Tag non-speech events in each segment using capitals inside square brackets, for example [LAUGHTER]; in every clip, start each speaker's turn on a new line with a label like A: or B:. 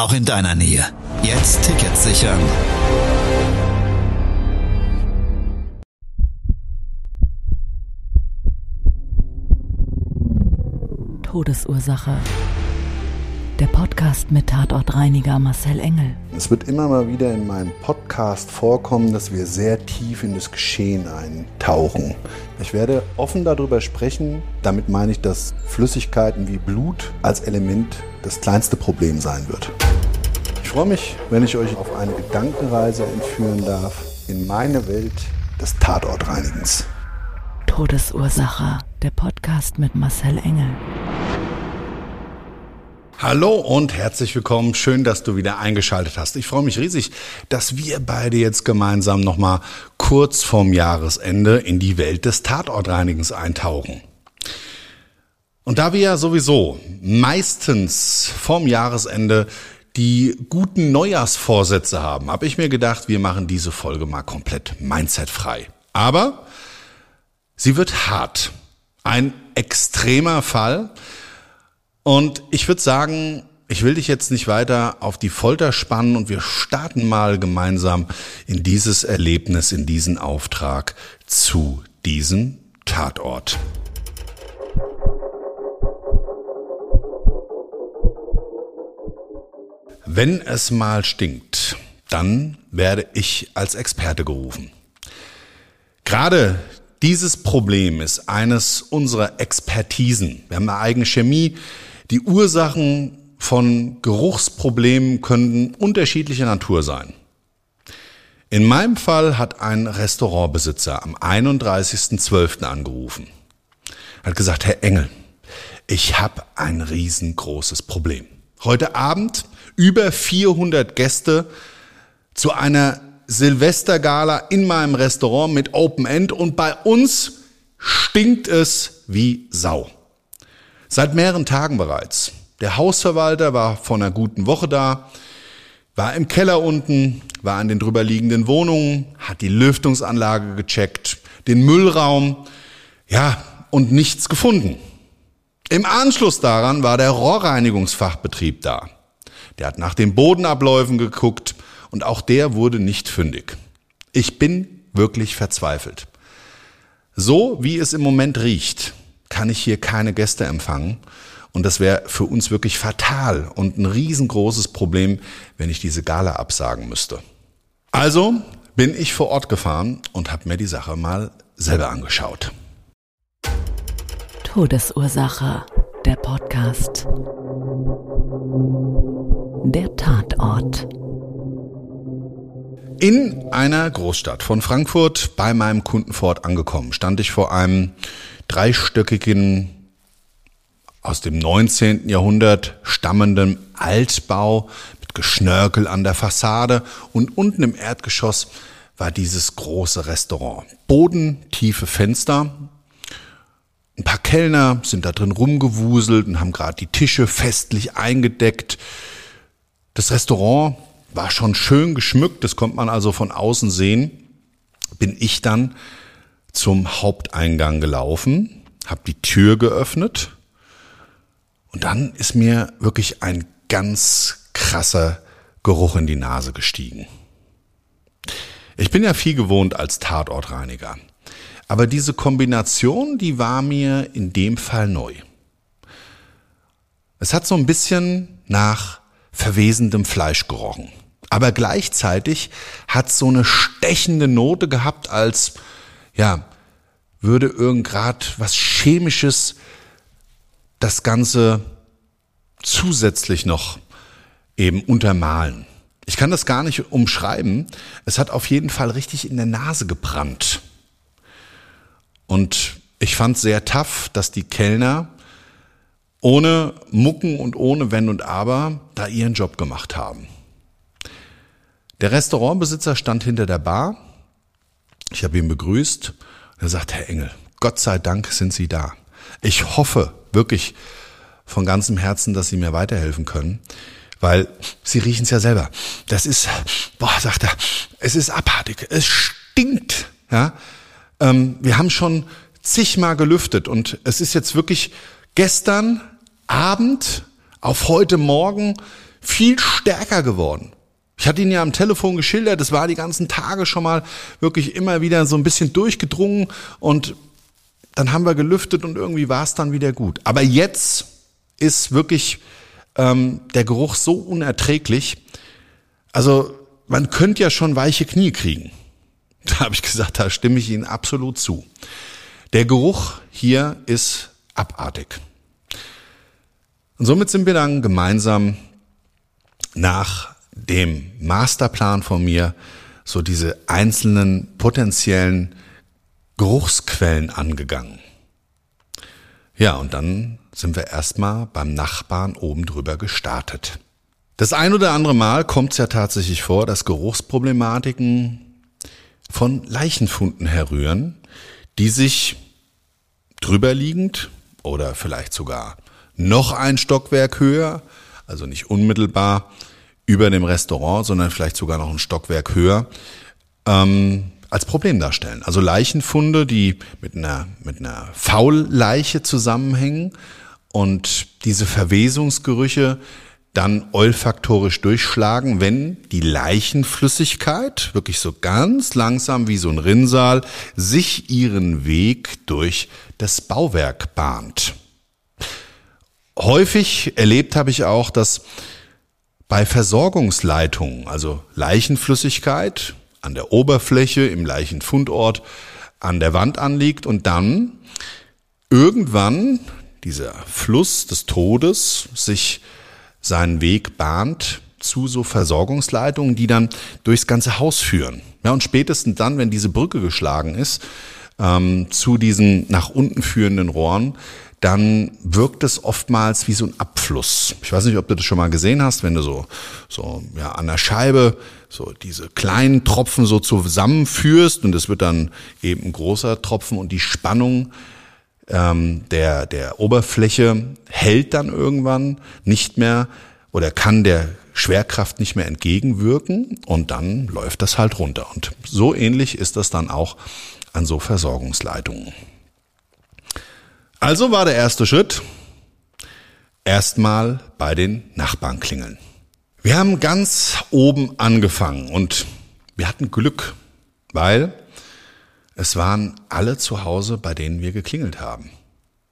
A: auch in deiner Nähe. Jetzt Tickets sichern.
B: Todesursache. Der Podcast mit Tatortreiniger Marcel Engel.
C: Es wird immer mal wieder in meinem Podcast vorkommen, dass wir sehr tief in das Geschehen eintauchen. Ich werde offen darüber sprechen. Damit meine ich, dass Flüssigkeiten wie Blut als Element das kleinste Problem sein wird. Ich freue mich, wenn ich euch auf eine Gedankenreise entführen darf in meine Welt des Tatortreinigens.
B: Todesursache. Der Podcast mit Marcel Engel.
C: Hallo und herzlich willkommen. Schön, dass du wieder eingeschaltet hast. Ich freue mich riesig, dass wir beide jetzt gemeinsam nochmal kurz vorm Jahresende in die Welt des Tatortreinigens eintauchen. Und da wir ja sowieso meistens vorm Jahresende die guten Neujahrsvorsätze haben, habe ich mir gedacht, wir machen diese Folge mal komplett mindsetfrei. Aber sie wird hart. Ein extremer Fall. Und ich würde sagen, ich will dich jetzt nicht weiter auf die Folter spannen und wir starten mal gemeinsam in dieses Erlebnis, in diesen Auftrag zu diesem Tatort. Wenn es mal stinkt, dann werde ich als Experte gerufen. Gerade dieses Problem ist eines unserer Expertisen. Wir haben eine eigene Chemie, die Ursachen von Geruchsproblemen können unterschiedlicher Natur sein. In meinem Fall hat ein Restaurantbesitzer am 31.12. angerufen. Hat gesagt, Herr Engel, ich habe ein riesengroßes Problem. Heute Abend über 400 Gäste zu einer Silvestergala in meinem Restaurant mit Open End und bei uns stinkt es wie Sau. Seit mehreren Tagen bereits. Der Hausverwalter war vor einer guten Woche da, war im Keller unten, war an den drüberliegenden Wohnungen, hat die Lüftungsanlage gecheckt, den Müllraum, ja, und nichts gefunden. Im Anschluss daran war der Rohrreinigungsfachbetrieb da. Der hat nach den Bodenabläufen geguckt und auch der wurde nicht fündig. Ich bin wirklich verzweifelt. So wie es im Moment riecht, kann ich hier keine Gäste empfangen. Und das wäre für uns wirklich fatal und ein riesengroßes Problem, wenn ich diese Gala absagen müsste. Also bin ich vor Ort gefahren und habe mir die Sache mal selber angeschaut.
B: Todesursache. Der Podcast. Der Tatort.
C: In einer Großstadt von Frankfurt bei meinem Kunden Ford angekommen, stand ich vor einem dreistöckigen, aus dem 19. Jahrhundert stammenden Altbau mit Geschnörkel an der Fassade und unten im Erdgeschoss war dieses große Restaurant. Bodentiefe Fenster. Ein paar Kellner sind da drin rumgewuselt und haben gerade die Tische festlich eingedeckt. Das Restaurant war schon schön geschmückt, das konnte man also von außen sehen. Bin ich dann zum Haupteingang gelaufen, habe die Tür geöffnet und dann ist mir wirklich ein ganz krasser Geruch in die Nase gestiegen. Ich bin ja viel gewohnt als Tatortreiniger, aber diese Kombination, die war mir in dem Fall neu. Es hat so ein bisschen nach verwesendem Fleisch gerochen, aber gleichzeitig hat so eine stechende Note gehabt, als ja, würde irgend grad was Chemisches das Ganze zusätzlich noch eben untermalen. Ich kann das gar nicht umschreiben. Es hat auf jeden Fall richtig in der Nase gebrannt. Und ich fand sehr tough, dass die Kellner ohne Mucken und ohne Wenn und Aber da ihren Job gemacht haben. Der Restaurantbesitzer stand hinter der Bar. Ich habe ihn begrüßt. Er sagt, Herr Engel, Gott sei Dank sind Sie da. Ich hoffe wirklich von ganzem Herzen, dass Sie mir weiterhelfen können, weil Sie riechen es ja selber. Das ist, boah, sagt er, es ist abartig, es stinkt. Ja, ähm, wir haben schon zigmal gelüftet und es ist jetzt wirklich gestern Abend auf heute Morgen viel stärker geworden. Ich hatte ihn ja am Telefon geschildert, es war die ganzen Tage schon mal wirklich immer wieder so ein bisschen durchgedrungen und dann haben wir gelüftet und irgendwie war es dann wieder gut. Aber jetzt ist wirklich ähm, der Geruch so unerträglich. Also man könnte ja schon weiche Knie kriegen. [LAUGHS] Da habe ich gesagt, da stimme ich Ihnen absolut zu. Der Geruch hier ist abartig. Und somit sind wir dann gemeinsam nach dem Masterplan von mir so diese einzelnen potenziellen Geruchsquellen angegangen. Ja, und dann sind wir erstmal beim Nachbarn oben drüber gestartet. Das ein oder andere Mal kommt es ja tatsächlich vor, dass Geruchsproblematiken von Leichenfunden herrühren, die sich drüberliegend oder vielleicht sogar noch ein Stockwerk höher, also nicht unmittelbar über dem Restaurant, sondern vielleicht sogar noch ein Stockwerk höher, ähm, als Problem darstellen. Also Leichenfunde, die mit einer, mit einer Faulleiche zusammenhängen und diese Verwesungsgerüche dann olfaktorisch durchschlagen, wenn die Leichenflüssigkeit wirklich so ganz langsam wie so ein Rinnsal sich ihren Weg durch das Bauwerk bahnt. Häufig erlebt habe ich auch, dass bei Versorgungsleitungen, also Leichenflüssigkeit an der Oberfläche im Leichenfundort an der Wand anliegt und dann irgendwann dieser Fluss des Todes sich seinen Weg bahnt zu so Versorgungsleitungen, die dann durchs ganze Haus führen. Ja, und spätestens dann, wenn diese Brücke geschlagen ist, ähm, zu diesen nach unten führenden Rohren, dann wirkt es oftmals wie so ein Abfluss. Ich weiß nicht, ob du das schon mal gesehen hast, wenn du so, so ja, an der Scheibe so diese kleinen Tropfen so zusammenführst und es wird dann eben ein großer Tropfen und die Spannung ähm, der, der Oberfläche hält dann irgendwann nicht mehr oder kann der Schwerkraft nicht mehr entgegenwirken und dann läuft das halt runter. Und so ähnlich ist das dann auch an so Versorgungsleitungen. Also war der erste Schritt, erstmal bei den Nachbarn klingeln. Wir haben ganz oben angefangen und wir hatten Glück, weil es waren alle zu Hause, bei denen wir geklingelt haben.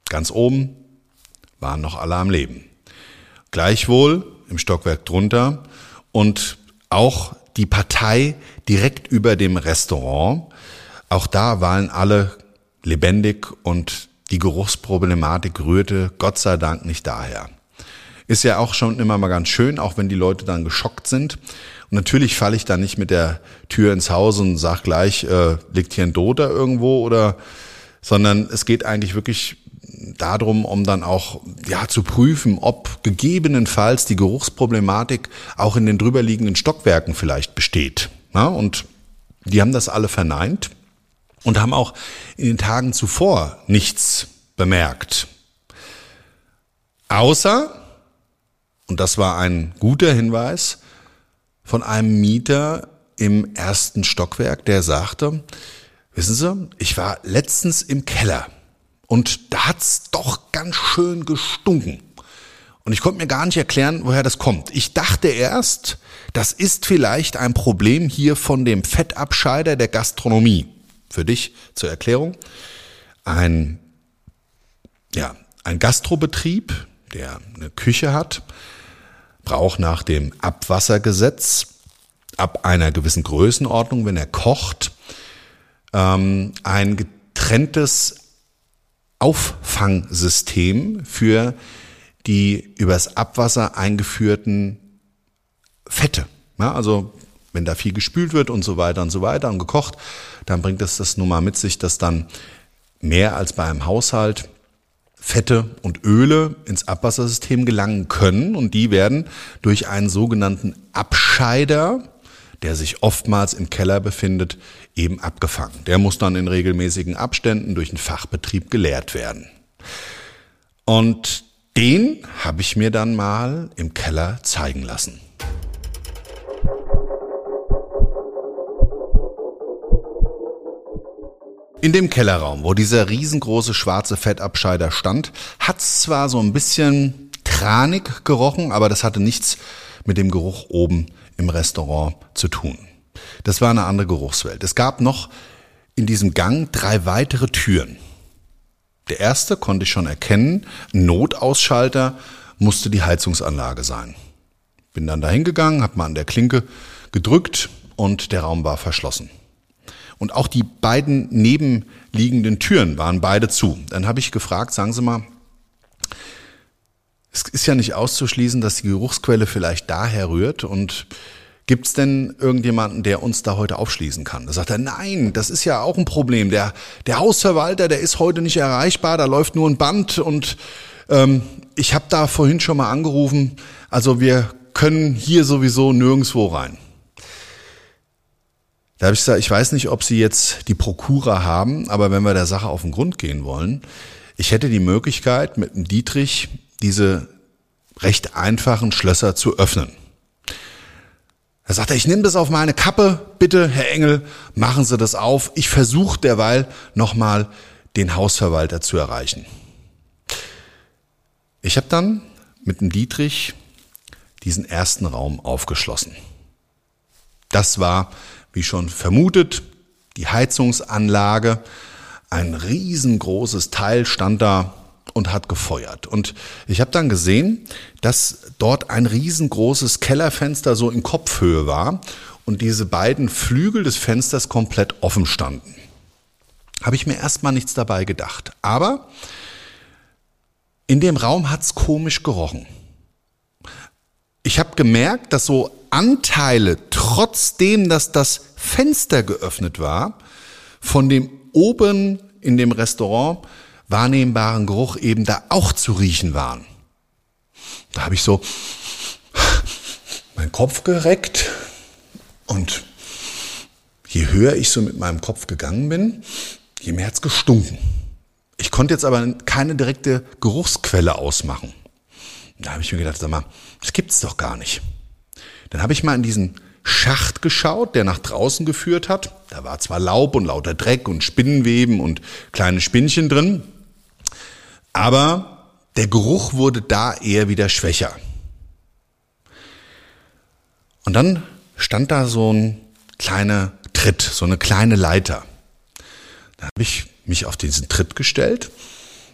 C: Ganz oben waren noch alle am Leben. Gleichwohl im Stockwerk drunter und auch die Partei direkt über dem Restaurant. Auch da waren alle lebendig und die Geruchsproblematik rührte Gott sei Dank nicht daher. Ist ja auch schon immer mal ganz schön, auch wenn die Leute dann geschockt sind. Und natürlich falle ich da nicht mit der Tür ins Haus und sag gleich, äh, liegt hier ein Doter irgendwo oder, sondern es geht eigentlich wirklich darum, um dann auch ja zu prüfen, ob gegebenenfalls die Geruchsproblematik auch in den drüberliegenden Stockwerken vielleicht besteht. Ja, und die haben das alle verneint und haben auch in den Tagen zuvor nichts bemerkt. Außer, und das war ein guter Hinweis, von einem Mieter im ersten Stockwerk, der sagte, wissen Sie, ich war letztens im Keller und da hat's doch ganz schön gestunken. Und ich konnte mir gar nicht erklären, woher das kommt. Ich dachte erst, das ist vielleicht ein Problem hier von dem Fettabscheider der Gastronomie für dich zur Erklärung. Ein, ja, ein Gastrobetrieb, der eine Küche hat, braucht nach dem Abwassergesetz ab einer gewissen Größenordnung, wenn er kocht, ähm, ein getrenntes Auffangsystem für die übers Abwasser eingeführten Fette. Ja, also wenn da viel gespült wird und so weiter und so weiter und gekocht, dann bringt es das nun mal mit sich, dass dann mehr als bei einem Haushalt Fette und Öle ins Abwassersystem gelangen können und die werden durch einen sogenannten Abscheider, der sich oftmals im Keller befindet, eben abgefangen. Der muss dann in regelmäßigen Abständen durch einen Fachbetrieb geleert werden. Und den habe ich mir dann mal im Keller zeigen lassen. In dem Kellerraum, wo dieser riesengroße schwarze Fettabscheider stand, hat's zwar so ein bisschen tranig gerochen, aber das hatte nichts mit dem Geruch oben im Restaurant zu tun. Das war eine andere Geruchswelt. Es gab noch in diesem Gang drei weitere Türen. Der erste konnte ich schon erkennen, Notausschalter musste die Heizungsanlage sein. Bin dann dahin gegangen, habe mal an der Klinke gedrückt und der Raum war verschlossen. Und auch die beiden nebenliegenden Türen waren beide zu. Dann habe ich gefragt, sagen Sie mal, es ist ja nicht auszuschließen, dass die Geruchsquelle vielleicht daher rührt und Gibt es denn irgendjemanden, der uns da heute aufschließen kann? Da sagt er, nein, das ist ja auch ein Problem. Der, der Hausverwalter, der ist heute nicht erreichbar, da läuft nur ein Band und ähm, ich habe da vorhin schon mal angerufen. Also wir können hier sowieso nirgendwo rein. Da habe ich gesagt, ich weiß nicht, ob Sie jetzt die Prokura haben, aber wenn wir der Sache auf den Grund gehen wollen, ich hätte die Möglichkeit, mit dem Dietrich diese recht einfachen Schlösser zu öffnen. Da sagt er, ich nehme das auf meine Kappe, bitte, Herr Engel, machen Sie das auf. Ich versuche derweil nochmal den Hausverwalter zu erreichen. Ich habe dann mit dem Dietrich diesen ersten Raum aufgeschlossen. Das war wie schon vermutet, die Heizungsanlage. Ein riesengroßes Teil stand da und hat gefeuert. Und ich habe dann gesehen, dass dort ein riesengroßes Kellerfenster so in Kopfhöhe war und diese beiden Flügel des Fensters komplett offen standen. Habe ich mir erstmal nichts dabei gedacht. Aber in dem Raum hat's komisch gerochen. Ich habe gemerkt, dass so Anteile, trotzdem dass das Fenster geöffnet war, von dem oben in dem Restaurant wahrnehmbaren Geruch eben da auch zu riechen waren. Da habe ich so meinen Kopf gereckt und je höher ich so mit meinem Kopf gegangen bin, je mehr hat's gestunken. Ich konnte jetzt aber keine direkte Geruchsquelle ausmachen. Da habe ich mir gedacht, sag mal, das gibt's doch gar nicht. Dann habe ich mal in diesen Schacht geschaut, der nach draußen geführt hat. Da war zwar Laub und lauter Dreck und Spinnenweben und kleine Spinnchen drin, aber der Geruch wurde da eher wieder schwächer. Und dann stand da so ein kleiner Tritt, so eine kleine Leiter. Da habe ich mich auf diesen Tritt gestellt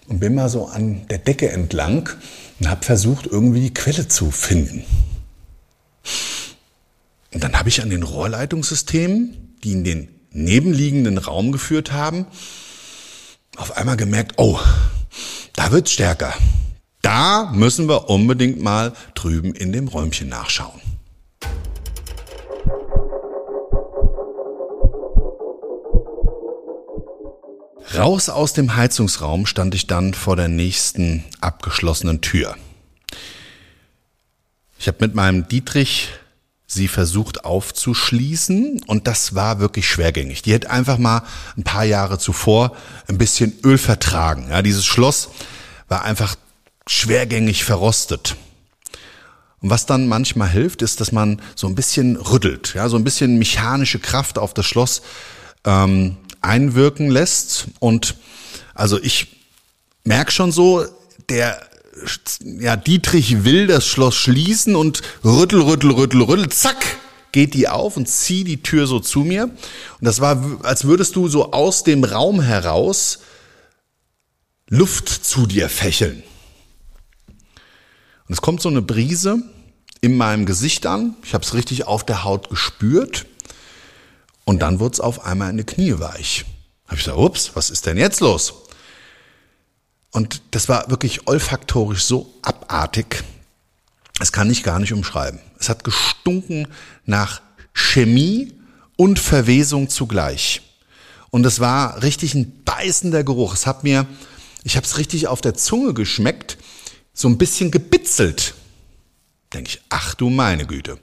C: und bin mal so an der Decke entlang und habe versucht, irgendwie die Quelle zu finden. Und dann habe ich an den Rohrleitungssystemen, die in den nebenliegenden Raum geführt haben, auf einmal gemerkt, oh, da wird's stärker. Da müssen wir unbedingt mal drüben in dem Räumchen nachschauen. Raus aus dem Heizungsraum stand ich dann vor der nächsten abgeschlossenen Tür. Ich habe mit meinem Dietrich sie versucht aufzuschließen und das war wirklich schwergängig. Die hätte einfach mal ein paar Jahre zuvor ein bisschen Öl vertragen. Ja, dieses Schloss war einfach schwergängig verrostet. Und was dann manchmal hilft, ist, dass man so ein bisschen rüttelt, ja, so ein bisschen mechanische Kraft auf das Schloss ähm, einwirken lässt. Und also ich merke schon so, der ja, Dietrich will das Schloss schließen und rüttel, rüttel, rüttel, rüttel, zack, geht die auf und zieh die Tür so zu mir. Und das war, als würdest du so aus dem Raum heraus Luft zu dir fächeln. Und es kommt so eine Brise in meinem Gesicht an. Ich habe es richtig auf der Haut gespürt. Und dann wurde es auf einmal in die Knie weich. Habe ich gesagt, ups, was ist denn jetzt los? Und das war wirklich olfaktorisch so abartig. Das kann ich gar nicht umschreiben. Es hat gestunken nach Chemie und Verwesung zugleich. Und es war richtig ein beißender Geruch. Es hat mir Ich habe es richtig auf der Zunge geschmeckt, so ein bisschen gebitzelt. Denke ich, ach du meine Güte.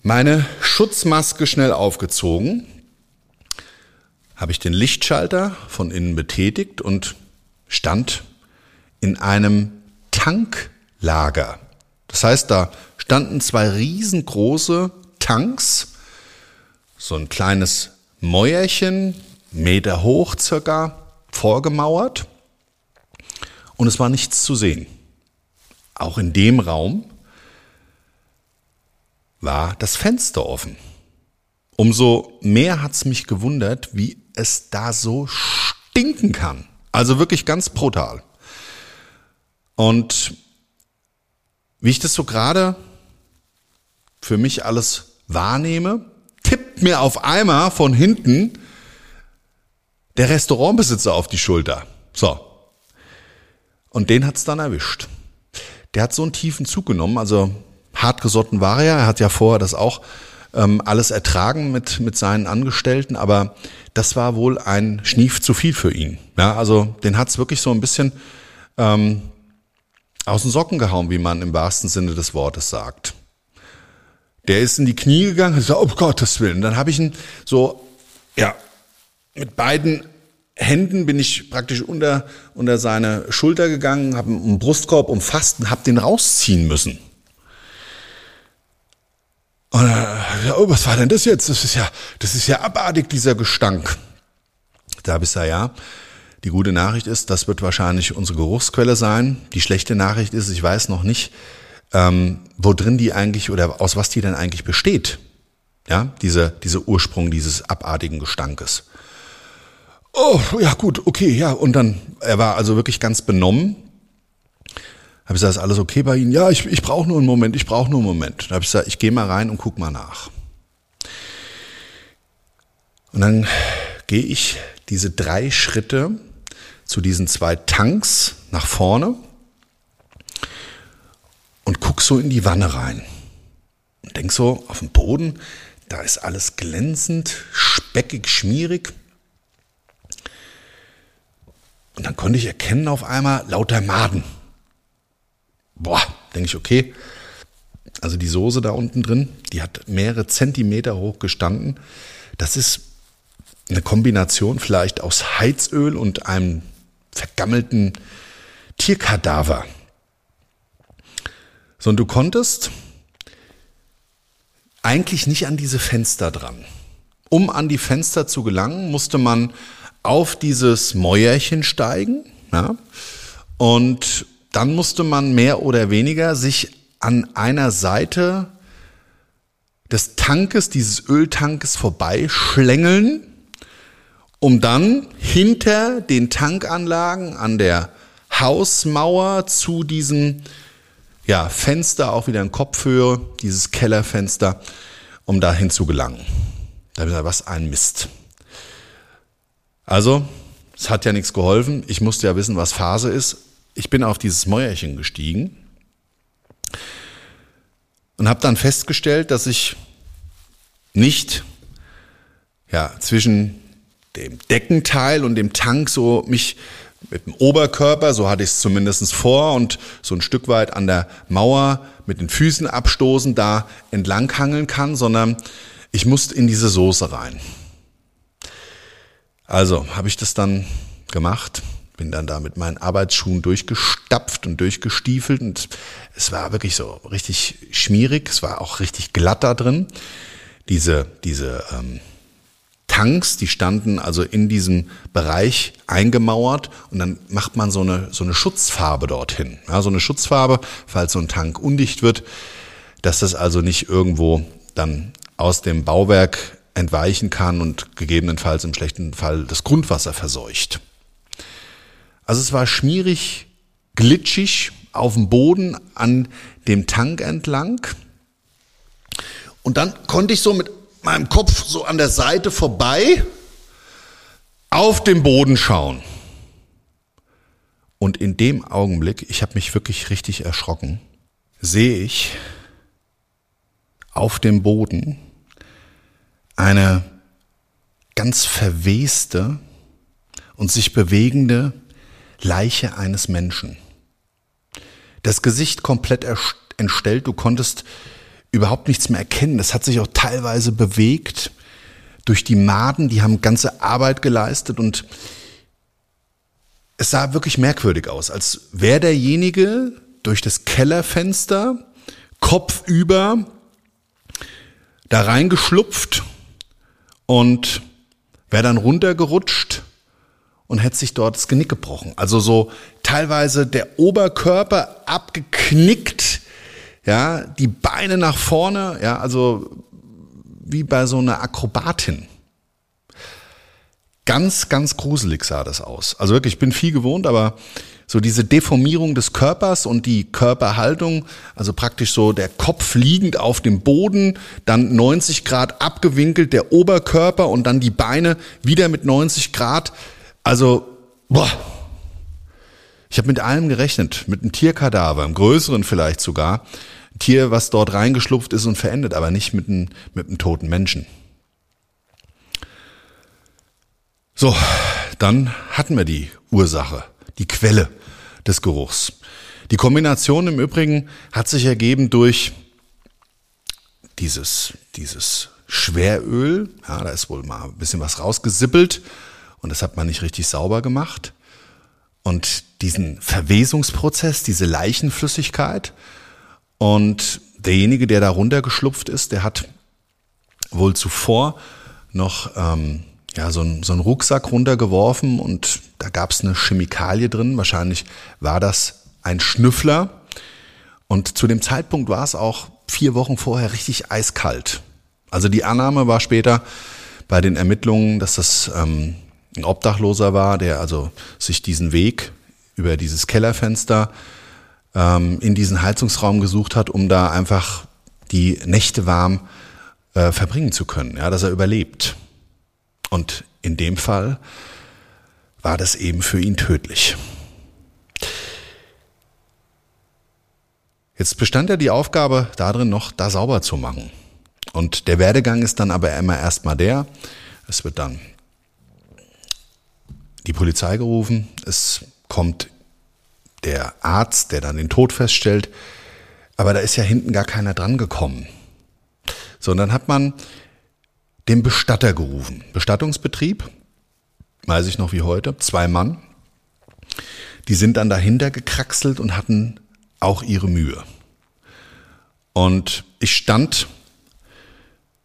C: Meine Schutzmaske schnell aufgezogen, habe ich den Lichtschalter von innen betätigt und stand in einem Tanklager. Das heißt, da standen zwei riesengroße Tanks, so ein kleines Mäuerchen, Meter hoch circa, vorgemauert und es war nichts zu sehen. Auch in dem Raum war das Fenster offen. Umso mehr hat's mich gewundert, wie es da so stinken kann. Also wirklich ganz brutal. Und wie ich das so gerade für mich alles wahrnehme, tippt mir auf einmal von hinten der Restaurantbesitzer auf die Schulter. So. Und den hat's dann erwischt. Der hat so einen tiefen Zug genommen, also hartgesotten war er. Er hat ja vorher das auch ähm, alles ertragen mit, mit seinen Angestellten, aber das war wohl ein Schnief zu viel für ihn. Ja, also den hat's wirklich so ein bisschen ähm, aus den Socken gehauen, wie man im wahrsten Sinne des Wortes sagt. Der ist in die Knie gegangen und sagt, oh Gottes Willen. Dann habe ich ihn so, ja, mit beiden Händen bin ich praktisch unter, unter seine Schulter gegangen, habe einen Brustkorb umfasst und habe den rausziehen müssen. Und äh, ja, oh, was war denn das jetzt? Das ist ja, das ist ja abartig, dieser Gestank. Da habe ich gesagt, ja, die gute Nachricht ist, das wird wahrscheinlich unsere Geruchsquelle sein. Die schlechte Nachricht ist, ich weiß noch nicht, ähm, wo drin die eigentlich oder aus was die denn eigentlich besteht. Ja, diese, diese Ursprung dieses abartigen Gestankes. Oh, ja gut, okay, ja. Und dann, er war also wirklich ganz benommen. Habe ich gesagt, ist alles okay bei Ihnen? Ja, ich, ich brauche nur einen Moment, ich brauche nur einen Moment. Dann habe ich gesagt, ich gehe mal rein und guck mal nach. Und dann gehe ich diese drei Schritte zu diesen zwei Tanks nach vorne und guck so in die Wanne rein. Und denk so auf dem Boden, da ist alles glänzend, speckig, schmierig. Und dann konnte ich erkennen auf einmal lauter Maden. Boah, denke ich, okay. Also die Soße da unten drin, die hat mehrere Zentimeter hoch gestanden. Das ist eine Kombination vielleicht aus Heizöl und einem vergammelten Tierkadaver. So, und du konntest eigentlich nicht an diese Fenster dran. Um an die Fenster zu gelangen, musste man auf dieses Mäuerchen steigen. Ja, und dann musste man mehr oder weniger sich an einer Seite des Tankes, dieses Öltankes vorbeischlängeln um dann hinter den Tankanlagen an der Hausmauer zu diesem ja, Fenster, auch wieder in Kopfhöhe, dieses Kellerfenster, um dahin zu gelangen. Da gesagt, was ein Mist. Also, es hat ja nichts geholfen. Ich musste ja wissen, was Phase ist. Ich bin auf dieses Mäuerchen gestiegen und habe dann festgestellt, dass ich nicht ja, zwischen dem Deckenteil und dem Tank so mich mit dem Oberkörper, so hatte ich es zumindest vor, und so ein Stück weit an der Mauer mit den Füßen abstoßen, da entlanghangeln kann, sondern ich musste in diese Soße rein. Also habe ich das dann gemacht, bin dann da mit meinen Arbeitsschuhen durchgestapft und durchgestiefelt und es war wirklich so richtig schmierig, es war auch richtig glatt da drin. Diese, diese ähm, Tanks, die standen also in diesem Bereich eingemauert und dann macht man so eine, so eine Schutzfarbe dorthin. Ja, so eine Schutzfarbe, falls so ein Tank undicht wird, dass das also nicht irgendwo dann aus dem Bauwerk entweichen kann und gegebenenfalls im schlechten Fall das Grundwasser verseucht. Also es war schmierig, glitschig auf dem Boden an dem Tank entlang. Und dann konnte ich so mit meinem Kopf so an der Seite vorbei auf den Boden schauen. Und in dem Augenblick, ich habe mich wirklich richtig erschrocken, sehe ich auf dem Boden eine ganz verweste und sich bewegende Leiche eines Menschen. Das Gesicht komplett entstellt, du konntest überhaupt nichts mehr erkennen. Das hat sich auch teilweise bewegt durch die Maden, die haben ganze Arbeit geleistet und es sah wirklich merkwürdig aus, als wäre derjenige durch das Kellerfenster kopfüber da reingeschlupft und wäre dann runtergerutscht und hätte sich dort das Genick gebrochen. Also so teilweise der Oberkörper abgeknickt, ja, die Beine nach vorne, ja, also wie bei so einer Akrobatin. Ganz, ganz gruselig sah das aus. Also wirklich, ich bin viel gewohnt, aber so diese Deformierung des Körpers und die Körperhaltung, also praktisch so der Kopf liegend auf dem Boden, dann 90 Grad abgewinkelt, der Oberkörper und dann die Beine wieder mit 90 Grad. Also, boah. Ich habe mit allem gerechnet, mit einem Tierkadaver, einem größeren vielleicht sogar. Ein Tier, was dort reingeschlupft ist und verendet, aber nicht mit einem, mit einem toten Menschen. So, dann hatten wir die Ursache, die Quelle des Geruchs. Die Kombination im Übrigen hat sich ergeben durch dieses, dieses Schweröl. Ja, da ist wohl mal ein bisschen was rausgesippelt und das hat man nicht richtig sauber gemacht. Und diesen Verwesungsprozess, diese Leichenflüssigkeit. Und derjenige, der da runtergeschlupft ist, der hat wohl zuvor noch ähm, ja, so, ein, so einen Rucksack runtergeworfen und da gab es eine Chemikalie drin. Wahrscheinlich war das ein Schnüffler. Und zu dem Zeitpunkt war es auch vier Wochen vorher richtig eiskalt. Also die Annahme war später bei den Ermittlungen, dass das ähm, ein Obdachloser war, der also sich diesen Weg über dieses Kellerfenster ähm, in diesen Heizungsraum gesucht hat, um da einfach die Nächte warm äh, verbringen zu können, ja, dass er überlebt. Und in dem Fall war das eben für ihn tödlich. Jetzt bestand ja die Aufgabe darin, noch da sauber zu machen. Und der Werdegang ist dann aber immer erstmal der, es wird dann die Polizei gerufen, es kommt der Arzt, der dann den Tod feststellt, aber da ist ja hinten gar keiner dran gekommen. So, und dann hat man den Bestatter gerufen. Bestattungsbetrieb, weiß ich noch wie heute, zwei Mann. Die sind dann dahinter gekraxelt und hatten auch ihre Mühe. Und ich stand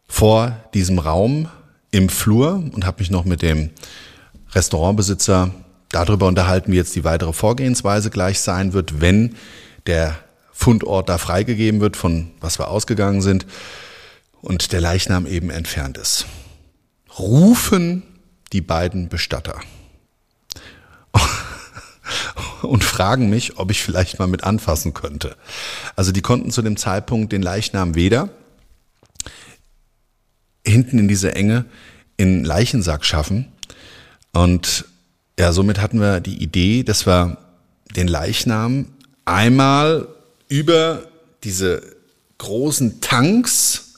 C: vor diesem Raum im Flur und habe mich noch mit dem Restaurantbesitzer darüber unterhalten, wie jetzt die weitere Vorgehensweise gleich sein wird, wenn der Fundort da freigegeben wird, von was wir ausgegangen sind und der Leichnam eben entfernt ist. Rufen die beiden Bestatter [LAUGHS] und fragen mich, ob ich vielleicht mal mit anfassen könnte. Also die konnten zu dem Zeitpunkt den Leichnam weder hinten in diese Enge in Leichensack schaffen. Und ja, somit hatten wir die Idee, dass wir den Leichnam einmal über diese großen Tanks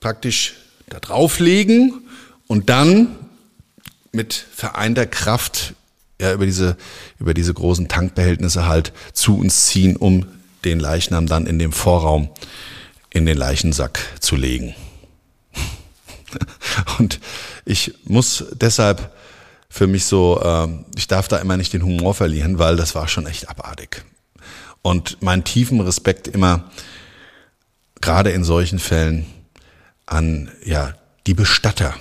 C: praktisch da drauflegen und dann mit vereinter Kraft ja, über diese, über diese großen Tankbehältnisse halt zu uns ziehen, um den Leichnam dann in dem Vorraum in den Leichensack zu legen. [LAUGHS] Und ich muss deshalb für mich so, äh, ich darf da immer nicht den Humor verlieren, weil das war schon echt abartig. Und meinen tiefen Respekt immer, gerade in solchen Fällen, an ja, die Bestatter.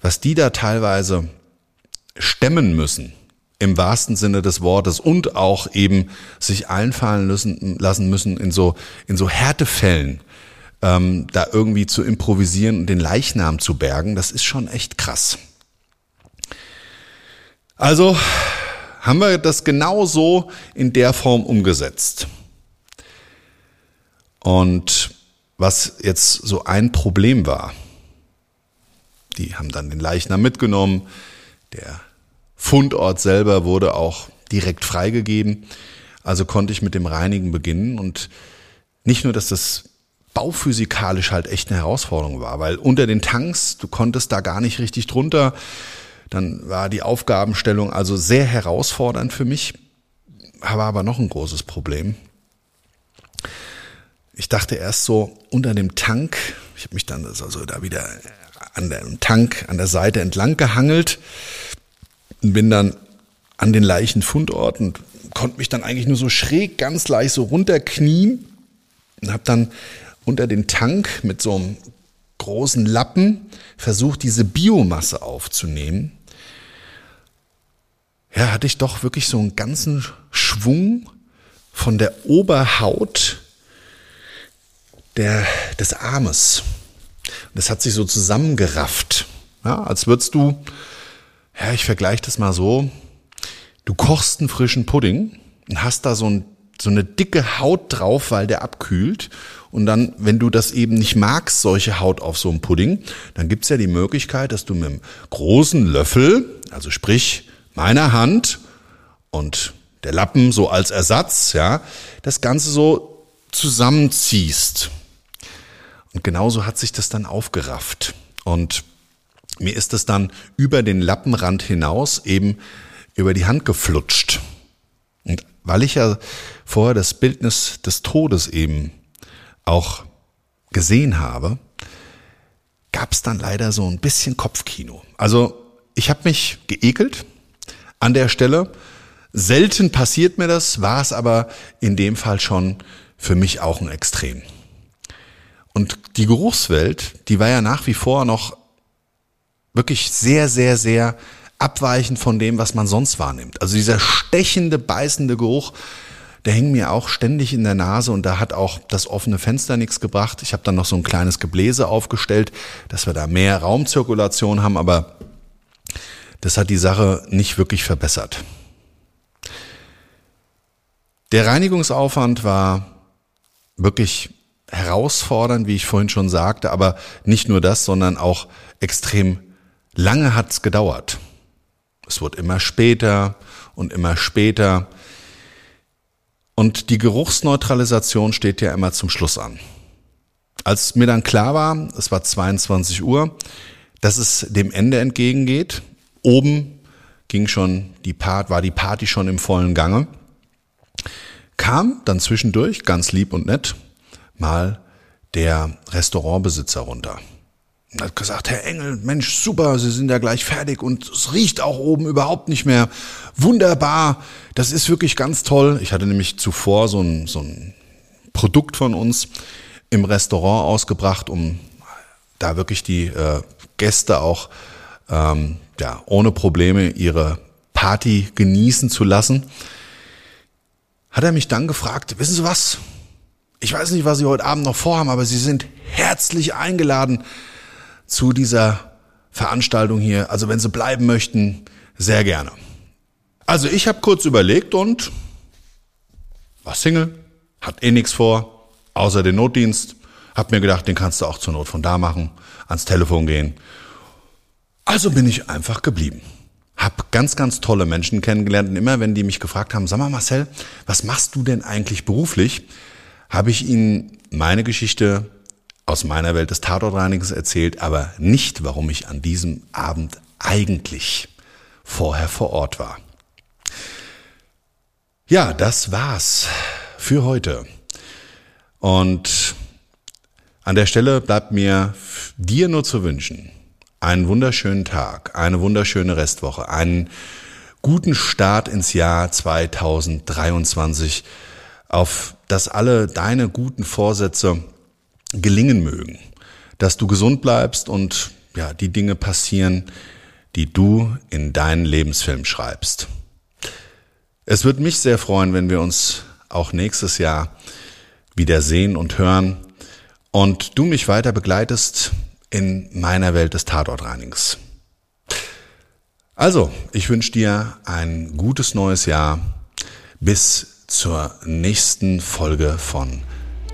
C: Was die da teilweise stemmen müssen, im wahrsten Sinne des Wortes und auch eben sich einfallen müssen, lassen müssen in so, in so Härtefällen, ähm, da irgendwie zu improvisieren und den Leichnam zu bergen, das ist schon echt krass. Also haben wir das genau so in der Form umgesetzt. Und was jetzt so ein Problem war. Die haben dann den Leichnam mitgenommen. Der Fundort selber wurde auch direkt freigegeben. Also konnte ich mit dem Reinigen beginnen und nicht nur, dass das bauphysikalisch halt echt eine Herausforderung war, weil unter den Tanks, du konntest da gar nicht richtig drunter. Dann war die Aufgabenstellung also sehr herausfordernd für mich, habe aber noch ein großes Problem. Ich dachte erst so unter dem Tank, ich habe mich dann also da wieder an dem Tank an der Seite entlang gehangelt und bin dann an den Leichenfundort und konnte mich dann eigentlich nur so schräg ganz leicht so runterknien und habe dann unter den Tank mit so einem großen Lappen versucht, diese Biomasse aufzunehmen. Ja, hatte ich doch wirklich so einen ganzen Schwung von der Oberhaut der, des Armes. Das hat sich so zusammengerafft. Ja, als würdest du, ja, ich vergleiche das mal so, du kochst einen frischen Pudding und hast da so, ein, so eine dicke Haut drauf, weil der abkühlt. Und dann, wenn du das eben nicht magst, solche Haut auf so einem Pudding, dann gibt's ja die Möglichkeit, dass du mit einem großen Löffel, also sprich meiner Hand und der Lappen so als Ersatz, ja, das Ganze so zusammenziehst. Und genauso hat sich das dann aufgerafft. Und mir ist es dann über den Lappenrand hinaus eben über die Hand geflutscht. Und weil ich ja vorher das Bildnis des Todes eben auch gesehen habe, gab es dann leider so ein bisschen Kopfkino. Also ich habe mich geekelt an der Stelle. Selten passiert mir das, war es aber in dem Fall schon für mich auch ein Extrem. Und die Geruchswelt, die war ja nach wie vor noch wirklich sehr, sehr, sehr abweichend von dem, was man sonst wahrnimmt. Also dieser stechende, beißende Geruch, der hing mir auch ständig in der Nase und da hat auch das offene Fenster nichts gebracht. Ich habe dann noch so ein kleines Gebläse aufgestellt, dass wir da mehr Raumzirkulation haben, aber das hat die Sache nicht wirklich verbessert. Der Reinigungsaufwand war wirklich herausfordernd, wie ich vorhin schon sagte, aber nicht nur das, sondern auch extrem lange hat's gedauert. Es wird immer später und immer später. Und die Geruchsneutralisation steht ja immer zum Schluss an. Als mir dann klar war, es war 22 Uhr, dass es dem Ende entgegengeht, oben ging schon die Part, war die Party schon im vollen Gange, kam dann zwischendurch, ganz lieb und nett, mal der Restaurantbesitzer runter. Und hat gesagt, Herr Engel, Mensch, super, Sie sind ja gleich fertig und es riecht auch oben überhaupt nicht mehr. Wunderbar, das ist wirklich ganz toll. Ich hatte nämlich zuvor so ein, so ein Produkt von uns im Restaurant ausgebracht, um da wirklich die äh, Gäste auch ähm, ja, ohne Probleme ihre Party genießen zu lassen. Hat er mich dann gefragt, wissen Sie was? Ich weiß nicht, was Sie heute Abend noch vorhaben, aber Sie sind herzlich eingeladen zu dieser Veranstaltung hier. Also wenn Sie bleiben möchten, sehr gerne. Also ich habe kurz überlegt und war Single, hat eh nichts vor, außer den Notdienst. Hab mir gedacht, den kannst du auch zur Not von da machen, ans Telefon gehen. Also bin ich einfach geblieben. Hab ganz, ganz tolle Menschen kennengelernt und immer, wenn die mich gefragt haben, sag mal Marcel, was machst du denn eigentlich beruflich? habe ich Ihnen meine Geschichte aus meiner Welt des Tatortreinigens erzählt, aber nicht, warum ich an diesem Abend eigentlich vorher vor Ort war. Ja, das war's für heute. Und an der Stelle bleibt mir dir nur zu wünschen, einen wunderschönen Tag, eine wunderschöne Restwoche, einen guten Start ins Jahr 2023 auf dass alle deine guten Vorsätze gelingen mögen, dass du gesund bleibst und ja, die Dinge passieren, die du in deinen Lebensfilm schreibst. Es wird mich sehr freuen, wenn wir uns auch nächstes Jahr wieder sehen und hören und du mich weiter begleitest in meiner Welt des Tatortreinigens. Also, ich wünsche dir ein gutes neues Jahr. Bis zur nächsten Folge von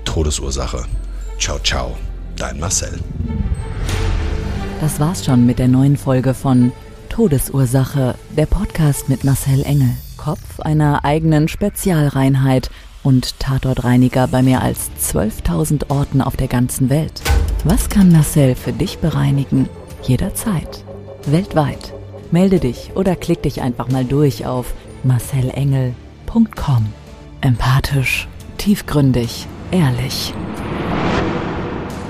C: Todesursache. Ciao, ciao, dein Marcel.
B: Das war's schon mit der neuen Folge von Todesursache, der Podcast mit Marcel Engel, Kopf einer eigenen Spezialreinheit und Tatortreiniger bei mehr als 12.000 Orten auf der ganzen Welt. Was kann Marcel für dich bereinigen? Jederzeit. Weltweit Melde dich oder klick dich einfach mal durch auf marcelengel.com. Empathisch, tiefgründig, ehrlich.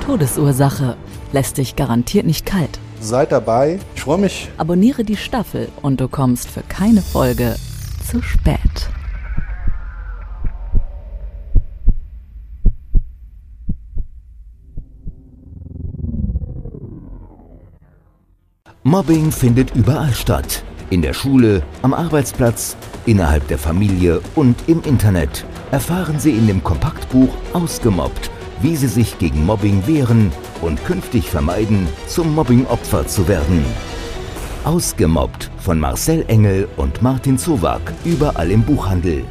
B: Todesursache lässt dich garantiert nicht kalt.
C: Seid dabei. Ich freue mich.
B: Abonniere die Staffel und du kommst für keine Folge zu spät.
D: Mobbing findet überall statt. In der Schule, am Arbeitsplatz, innerhalb der Familie und im Internet. Erfahren Sie in dem Kompaktbuch Ausgemobbt, wie Sie sich gegen Mobbing wehren und künftig vermeiden, zum Mobbingopfer zu werden. Ausgemobbt von Marcel Engel und Martin Zowak, überall im Buchhandel.